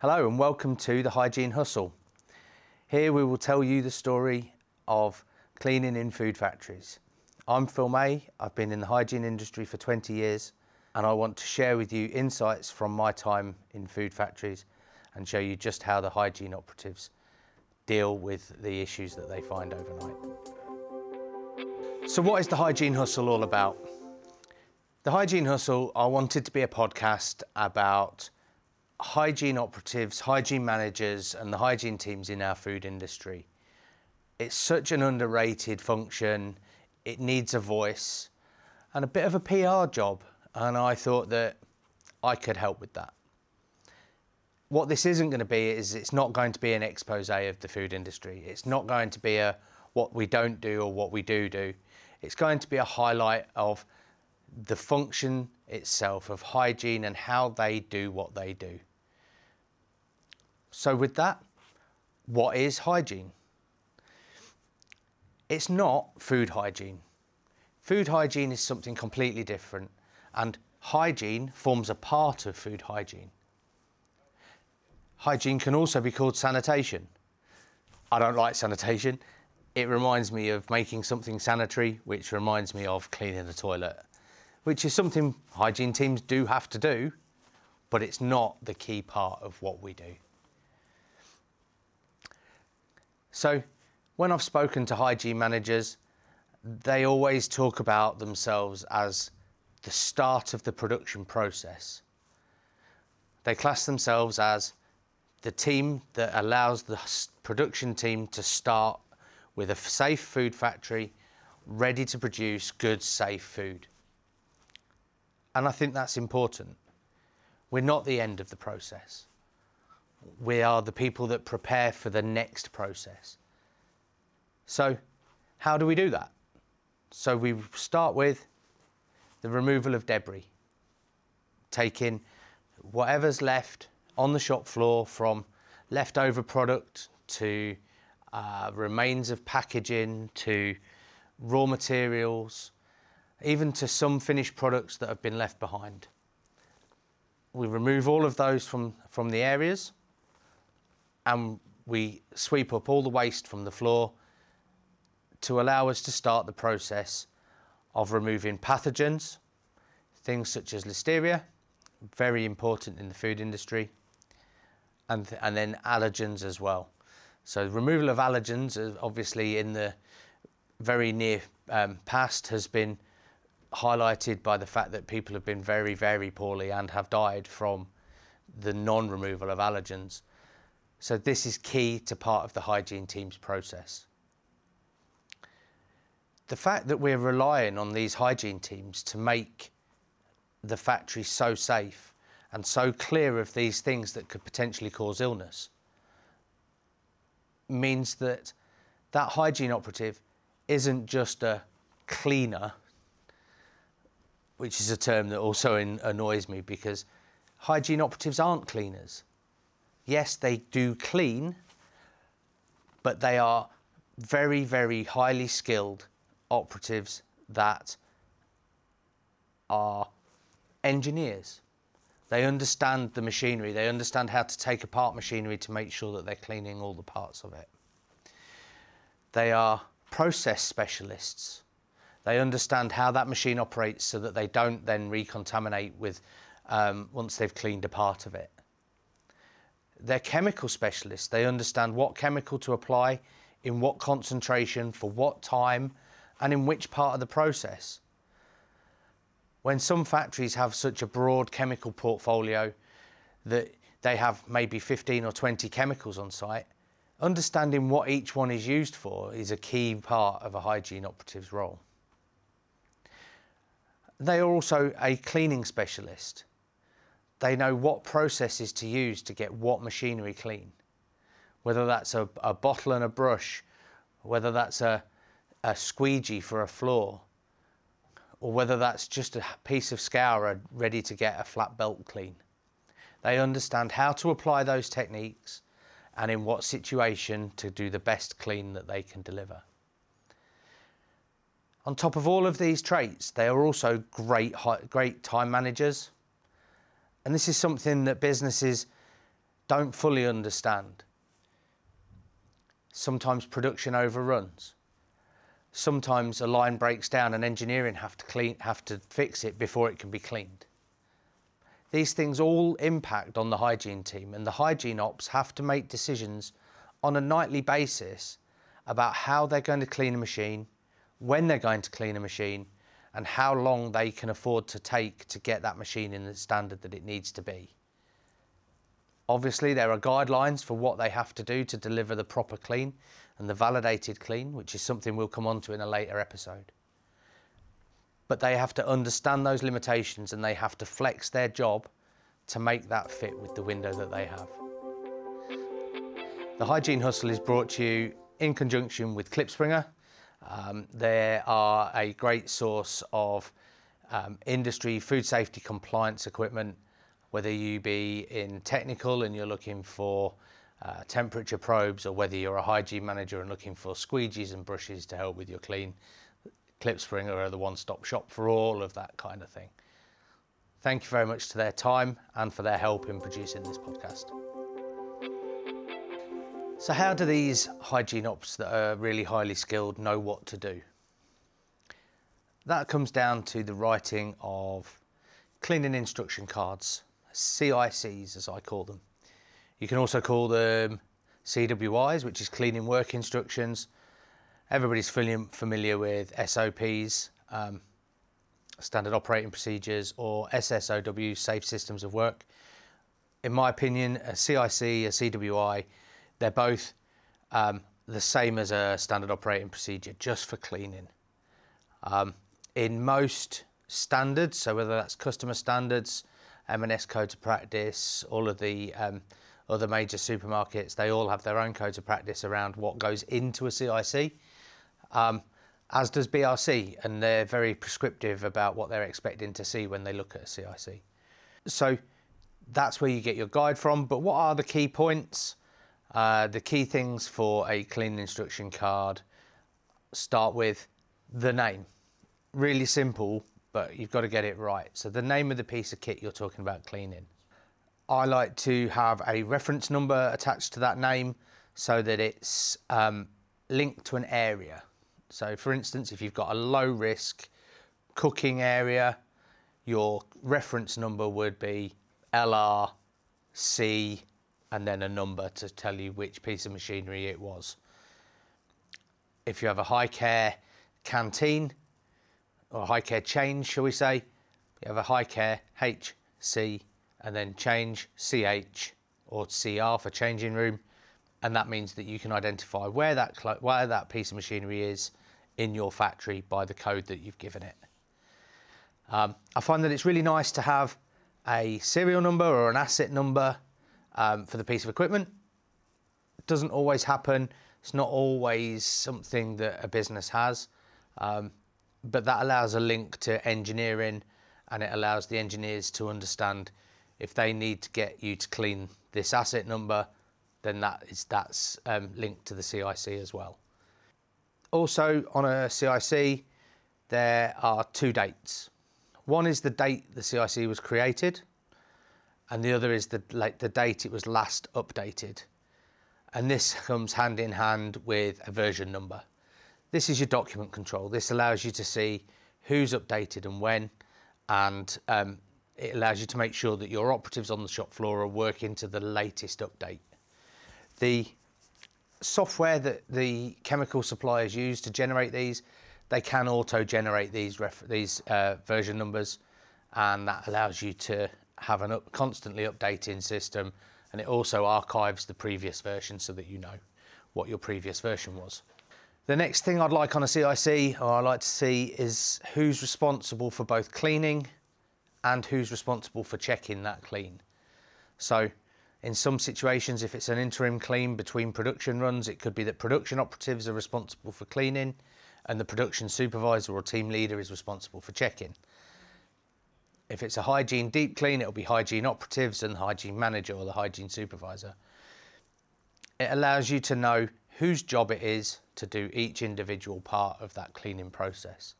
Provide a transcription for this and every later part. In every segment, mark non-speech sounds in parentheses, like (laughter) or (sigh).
Hello and welcome to the Hygiene Hustle. Here we will tell you the story of cleaning in food factories. I'm Phil May, I've been in the hygiene industry for 20 years and I want to share with you insights from my time in food factories and show you just how the hygiene operatives deal with the issues that they find overnight. So what is the Hygiene Hustle all about? The Hygiene Hustle, I wanted to be a podcast about hygiene operatives, hygiene managers, and the hygiene teams in our food industry. It's such an underrated function, it needs a voice and a bit of a PR job. And I thought that I could help with that. What this isn't going to be is it's not going to be an expose of the food industry. It's not going to be a what we don't do or what we do do. It's going to be a highlight of the function itself of hygiene and how they do what they do. So, with that, what is hygiene? It's not food hygiene. Food hygiene is something completely different, and hygiene forms a part of food hygiene. Hygiene can also be called sanitation. I don't like sanitation. It reminds me of making something sanitary, which reminds me of cleaning the toilet, which is something hygiene teams do have to do, but it's not the key part of what we do. So, when I've spoken to hygiene managers, they always talk about themselves as the start of the production process. They class themselves as the team that allows the production team to start with a safe food factory ready to produce good, safe food. And I think that's important. We're not the end of the process we are the people that prepare for the next process. So, how do we do that? So, we start with the removal of debris, taking whatever's left on the shop floor from leftover product to uh, remains of packaging to raw materials, even to some finished products that have been left behind. We remove all of those from, from the areas and we sweep up all the waste from the floor to allow us to start the process of removing pathogens, things such as listeria, very important in the food industry, and, and then allergens as well. So, removal of allergens, obviously, in the very near um, past, has been highlighted by the fact that people have been very, very poorly and have died from the non removal of allergens. So this is key to part of the hygiene team's process. The fact that we're relying on these hygiene teams to make the factory so safe and so clear of these things that could potentially cause illness means that that hygiene operative isn't just a cleaner, which is a term that also annoys me because hygiene operatives aren't cleaners yes, they do clean, but they are very, very highly skilled operatives that are engineers. They understand the machinery, they understand how to take apart machinery to make sure that they're cleaning all the parts of it. They are process specialists. They understand how that machine operates so that they don't then recontaminate with um, once they've cleaned a part of it. They're chemical specialists. They understand what chemical to apply, in what concentration, for what time, and in which part of the process. When some factories have such a broad chemical portfolio that they have maybe 15 or 20 chemicals on site, understanding what each one is used for is a key part of a hygiene operative's role. They are also a cleaning specialist. They know what processes to use to get what machinery clean. Whether that's a, a bottle and a brush, whether that's a, a squeegee for a floor, or whether that's just a piece of scourer ready to get a flat belt clean. They understand how to apply those techniques and in what situation to do the best clean that they can deliver. On top of all of these traits, they are also great, great time managers, and this is something that businesses don't fully understand. Sometimes production overruns. Sometimes a line breaks down and engineering have to clean have to fix it before it can be cleaned. These things all impact on the hygiene team and the hygiene ops have to make decisions on a nightly basis about how they're going to clean a machine, when they're going to clean a machine, and how long they can afford to take to get that machine in the standard that it needs to be. Obviously, there are guidelines for what they have to do to deliver the proper clean and the validated clean, which is something we'll come on to in a later episode. But they have to understand those limitations and they have to flex their job to make that fit with the window that they have. The Hygiene Hustle is brought to you in conjunction with Klipspringer. Um, they are a great source of um, industry food safety compliance equipment, whether you be in technical and you're looking for uh, temperature probes or whether you're a hygiene manager and looking for squeegees and brushes to help with your clean. Klipspringer are the one-stop shop for all of that kind of thing. Thank you very much to their time and for their help in producing this podcast. So, how do these hygiene ops that are really highly skilled know what to do? That comes down to the writing of cleaning instruction cards, CICs as I call them. You can also call them CWIs, which is cleaning work instructions. Everybody's fully familiar with SOPs, um, standard operating procedures, or SSOW, safe systems of work. In my opinion, a CIC, a CWI, they're both um, the same as a standard operating procedure, just for cleaning. Um, in most standards, so whether that's customer standards, M&S codes of practice, all of the um, other major supermarkets, they all have their own codes of practice around what goes into a CIC, um, as does BRC, and they're very prescriptive about what they're expecting to see when they look at a CIC. So that's where you get your guide from. But what are the key points? Uh, the key things for a clean instruction card start with the name. Really simple, but you've got to get it right. So the name of the piece of kit you're talking about cleaning. I like to have a reference number attached to that name so that it's um, linked to an area. So for instance, if you've got a low risk cooking area, your reference number would be LRC and then a number to tell you which piece of machinery it was. If you have a high care canteen or high care change, shall we say, you have a high care HC and then change CH or CR for changing room, and that means that you can identify where that where that piece of machinery is in your factory by the code that you've given it. Um, I find that it's really nice to have a serial number or an asset number um, for the piece of equipment. It doesn't always happen. It's not always something that a business has, um, but that allows a link to engineering and it allows the engineers to understand if they need to get you to clean this asset number, then that is that's um, linked to the CIC as well. Also on a CIC, there are two dates. One is the date the CIC was created, and the other is the, like, the date it was last updated. And this (laughs) comes hand in hand with a version number. This is your document control. This allows you to see who's updated and when, and um, it allows you to make sure that your operatives on the shop floor are working to the latest update. The software that the chemical suppliers use to generate these, they can auto-generate these these uh, version numbers, and that allows you to have a up, constantly updating system and it also archives the previous version so that you know what your previous version was. The next thing I'd like on a CIC or I like to see is who's responsible for both cleaning and who's responsible for checking that clean. So in some situations, if it's an interim clean between production runs, it could be that production operatives are responsible for cleaning and the production supervisor or team leader is responsible for checking. If it's a hygiene deep clean, it'll be hygiene operatives and hygiene manager or the hygiene supervisor. It allows you to know whose job it is to do each individual part of that cleaning process.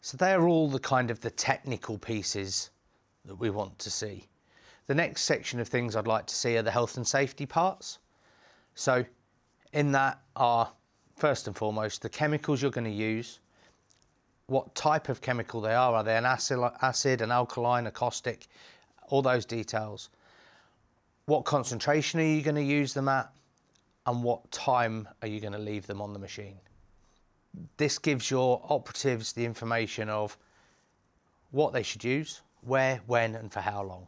So they're all the kind of the technical pieces that we want to see. The next section of things I'd like to see are the health and safety parts. So, in that are first and foremost the chemicals you're going to use, what type of chemical they are. Are they an acid, acid, an alkaline, a caustic? All those details. What concentration are you going to use them at? And what time are you going to leave them on the machine? This gives your operatives the information of what they should use, where, when, and for how long.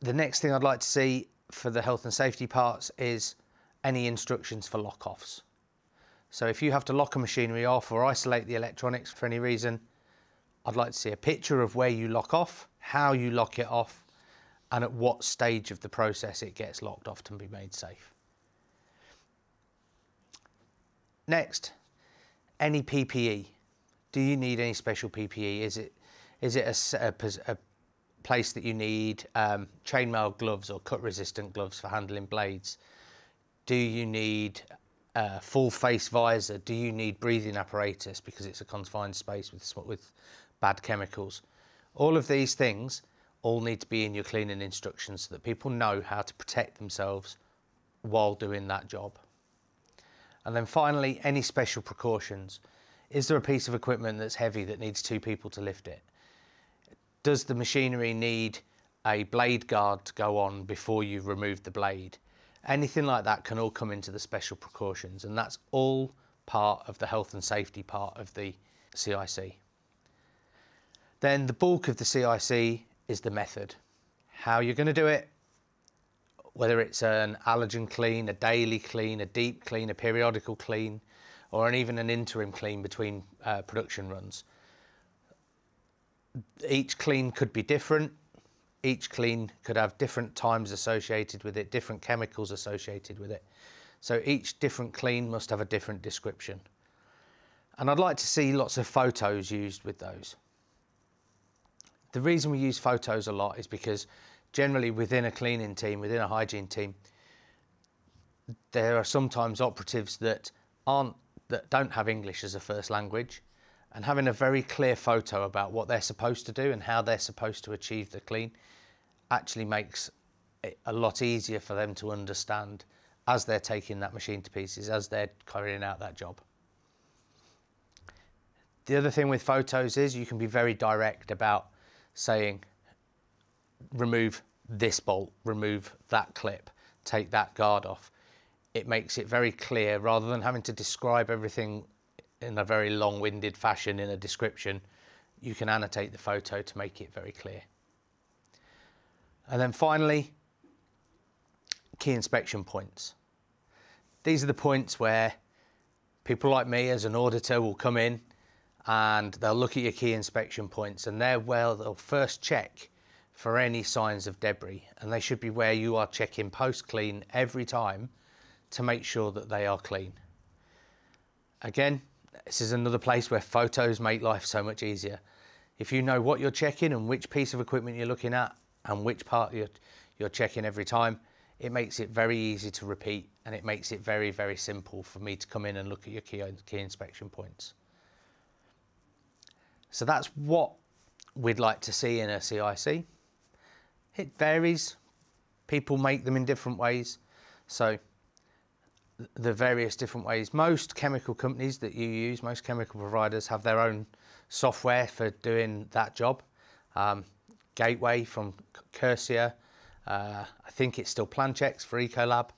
The next thing I'd like to see for the health and safety parts is any instructions for lock offs. So if you have to lock a machinery off or isolate the electronics for any reason, I'd like to see a picture of where you lock off, how you lock it off, and at what stage of the process it gets locked off to be made safe. Next, any PPE. Do you need any special PPE? Is it is it a, a, a place that you need um, chainmail gloves or cut resistant gloves for handling blades? Do you need uh, full face visor? Do you need breathing apparatus because it's a confined space with with bad chemicals? All of these things all need to be in your cleaning instructions so that people know how to protect themselves while doing that job. And then finally, any special precautions. Is there a piece of equipment that's heavy that needs two people to lift it? Does the machinery need a blade guard to go on before you remove the blade? Anything like that can all come into the special precautions, and that's all part of the health and safety part of the CIC. Then the bulk of the CIC is the method. How you're going to do it, whether it's an allergen clean, a daily clean, a deep clean, a periodical clean, or an, even an interim clean between uh, production runs. Each clean could be different each clean could have different times associated with it, different chemicals associated with it. So each different clean must have a different description. And I'd like to see lots of photos used with those. The reason we use photos a lot is because generally within a cleaning team, within a hygiene team, there are sometimes operatives that aren't that don't have English as a first language and having a very clear photo about what they're supposed to do and how they're supposed to achieve the clean actually makes it a lot easier for them to understand as they're taking that machine to pieces, as they're carrying out that job. The other thing with photos is you can be very direct about saying, remove this bolt, remove that clip, take that guard off. It makes it very clear rather than having to describe everything in a very long-winded fashion in a description, you can annotate the photo to make it very clear. And then finally, key inspection points. These are the points where people like me as an auditor will come in and they'll look at your key inspection points and they're where they'll first check for any signs of debris and they should be where you are checking post clean every time to make sure that they are clean. Again, this is another place where photos make life so much easier. If you know what you're checking and which piece of equipment you're looking at and which part you're, you're checking every time, it makes it very easy to repeat and it makes it very, very simple for me to come in and look at your key, key inspection points. So that's what we'd like to see in a CIC. It varies. People make them in different ways. So the various different ways. Most chemical companies that you use, most chemical providers have their own software for doing that job. Um, Gateway from Kersia, uh, I think it's still Planchex for Ecolab.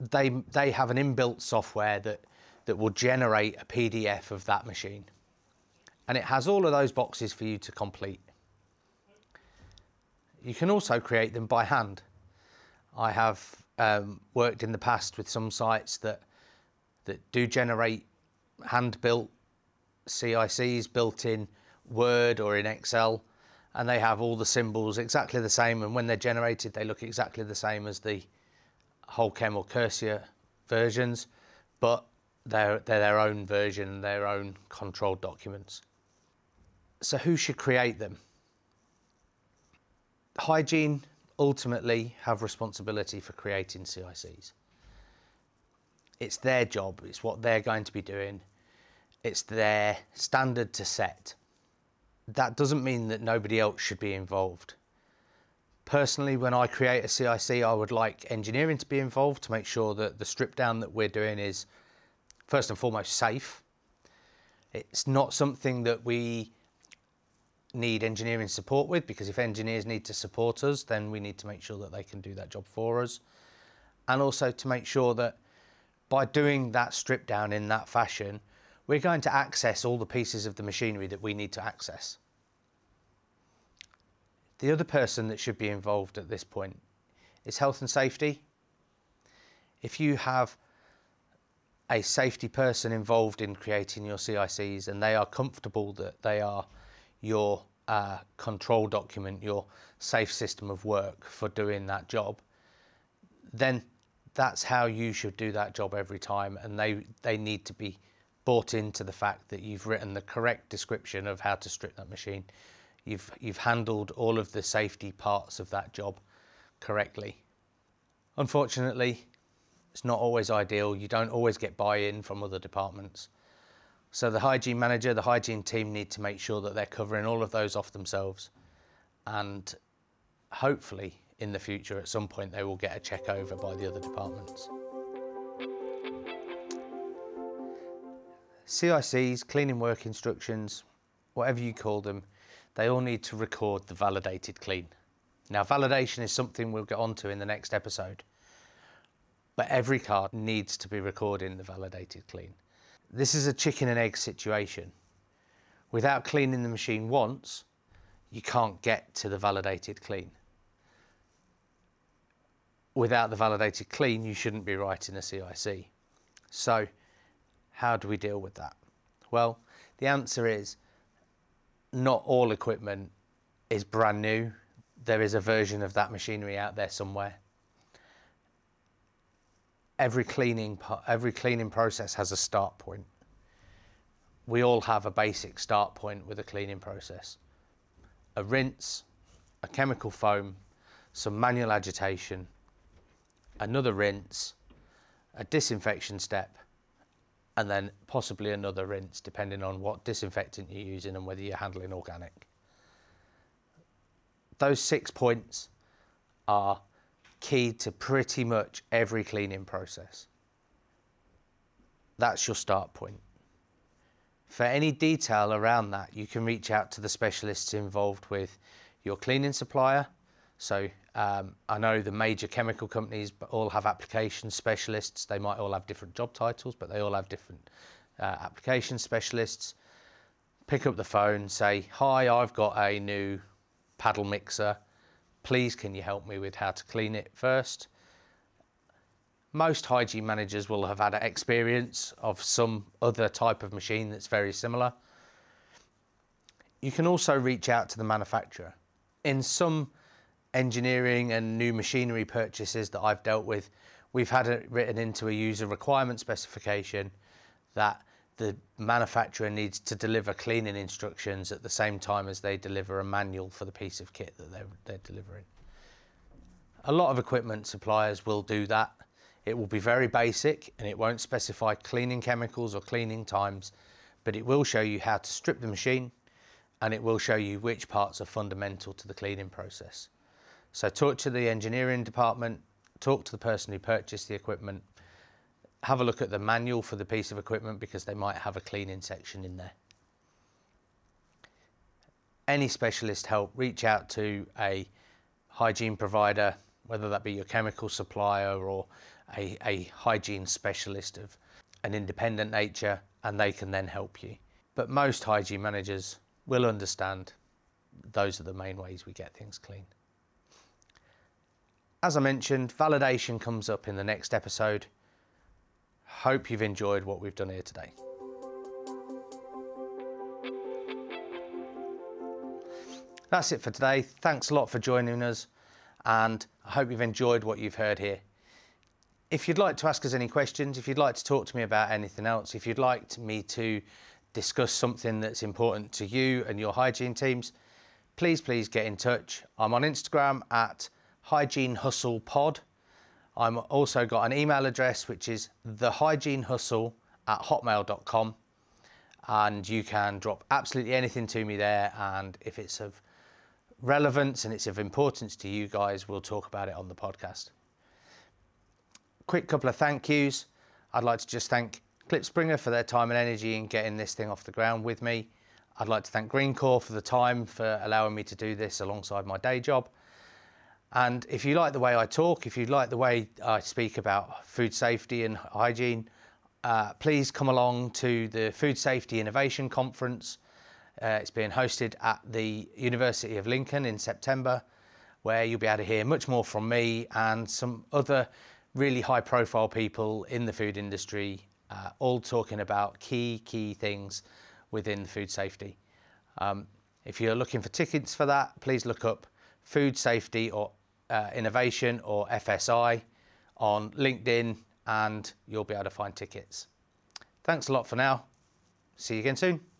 They, they have an inbuilt software that, that will generate a PDF of that machine. And it has all of those boxes for you to complete. You can also create them by hand. I have um, worked in the past with some sites that that do generate hand-built CICs built in Word or in Excel, and they have all the symbols exactly the same. And when they're generated, they look exactly the same as the Holchem or Kersia versions, but they're, they're their own version, their own controlled documents. So who should create them? Hygiene ultimately have responsibility for creating CICs. It's their job, it's what they're going to be doing, it's their standard to set. That doesn't mean that nobody else should be involved. Personally, when I create a CIC, I would like engineering to be involved to make sure that the strip down that we're doing is first and foremost safe. It's not something that we need engineering support with because if engineers need to support us, then we need to make sure that they can do that job for us. And also to make sure that by doing that strip down in that fashion, we're going to access all the pieces of the machinery that we need to access. The other person that should be involved at this point is health and safety. If you have a safety person involved in creating your CICs and they are comfortable that they are your uh, control document, your safe system of work for doing that job, then that's how you should do that job every time. And they, they need to be bought into the fact that you've written the correct description of how to strip that machine you've you've handled all of the safety parts of that job correctly. Unfortunately, it's not always ideal. You don't always get buy-in from other departments. So the hygiene manager, the hygiene team need to make sure that they're covering all of those off themselves. And hopefully in the future at some point they will get a check over by the other departments. CICs, cleaning work instructions, whatever you call them, they all need to record the validated clean. Now, validation is something we'll get onto in the next episode, but every card needs to be recording the validated clean. This is a chicken and egg situation. Without cleaning the machine once, you can't get to the validated clean. Without the validated clean, you shouldn't be writing a CIC. So, how do we deal with that? Well, the answer is not all equipment is brand new. There is a version of that machinery out there somewhere. Every cleaning every cleaning process has a start point. We all have a basic start point with a cleaning process. A rinse, a chemical foam, some manual agitation, another rinse, a disinfection step, and then possibly another rinse depending on what disinfectant you're using and whether you're handling organic. Those six points are key to pretty much every cleaning process. That's your start point. For any detail around that, you can reach out to the specialists involved with your cleaning supplier. So um, I know the major chemical companies all have application specialists. They might all have different job titles, but they all have different uh, application specialists. Pick up the phone, say, Hi, I've got a new paddle mixer. Please, can you help me with how to clean it first? Most hygiene managers will have had experience of some other type of machine that's very similar. You can also reach out to the manufacturer. In some engineering and new machinery purchases that I've dealt with, we've had it written into a user requirement specification that the manufacturer needs to deliver cleaning instructions at the same time as they deliver a manual for the piece of kit that they're, they're delivering. A lot of equipment suppliers will do that. It will be very basic and it won't specify cleaning chemicals or cleaning times, but it will show you how to strip the machine and it will show you which parts are fundamental to the cleaning process. So talk to the engineering department, talk to the person who purchased the equipment, have a look at the manual for the piece of equipment because they might have a cleaning section in there. Any specialist help, reach out to a hygiene provider, whether that be your chemical supplier or a, a hygiene specialist of an independent nature, and they can then help you. But most hygiene managers will understand those are the main ways we get things clean. As I mentioned, validation comes up in the next episode. Hope you've enjoyed what we've done here today. That's it for today. Thanks a lot for joining us, and I hope you've enjoyed what you've heard here. If you'd like to ask us any questions, if you'd like to talk to me about anything else, if you'd like me to discuss something that's important to you and your hygiene teams, please, please get in touch. I'm on Instagram at Hygiene Hustle Pod. I'm also got an email address which is thehygienehustle at hotmail.com and you can drop absolutely anything to me there and if it's of relevance and it's of importance to you guys, we'll talk about it on the podcast. Quick couple of thank yous. I'd like to just thank Klipspringer for their time and energy in getting this thing off the ground with me. I'd like to thank Greencore for the time for allowing me to do this alongside my day job. And if you like the way I talk, if you like the way I speak about food safety and hygiene, uh, please come along to the Food Safety Innovation Conference. Uh, it's being hosted at the University of Lincoln in September, where you'll be able to hear much more from me and some other really high profile people in the food industry, uh, all talking about key, key things within food safety. Um, if you're looking for tickets for that, please look up Food Safety or uh, Innovation or FSI on LinkedIn and you'll be able to find tickets. Thanks a lot for now. See you again soon.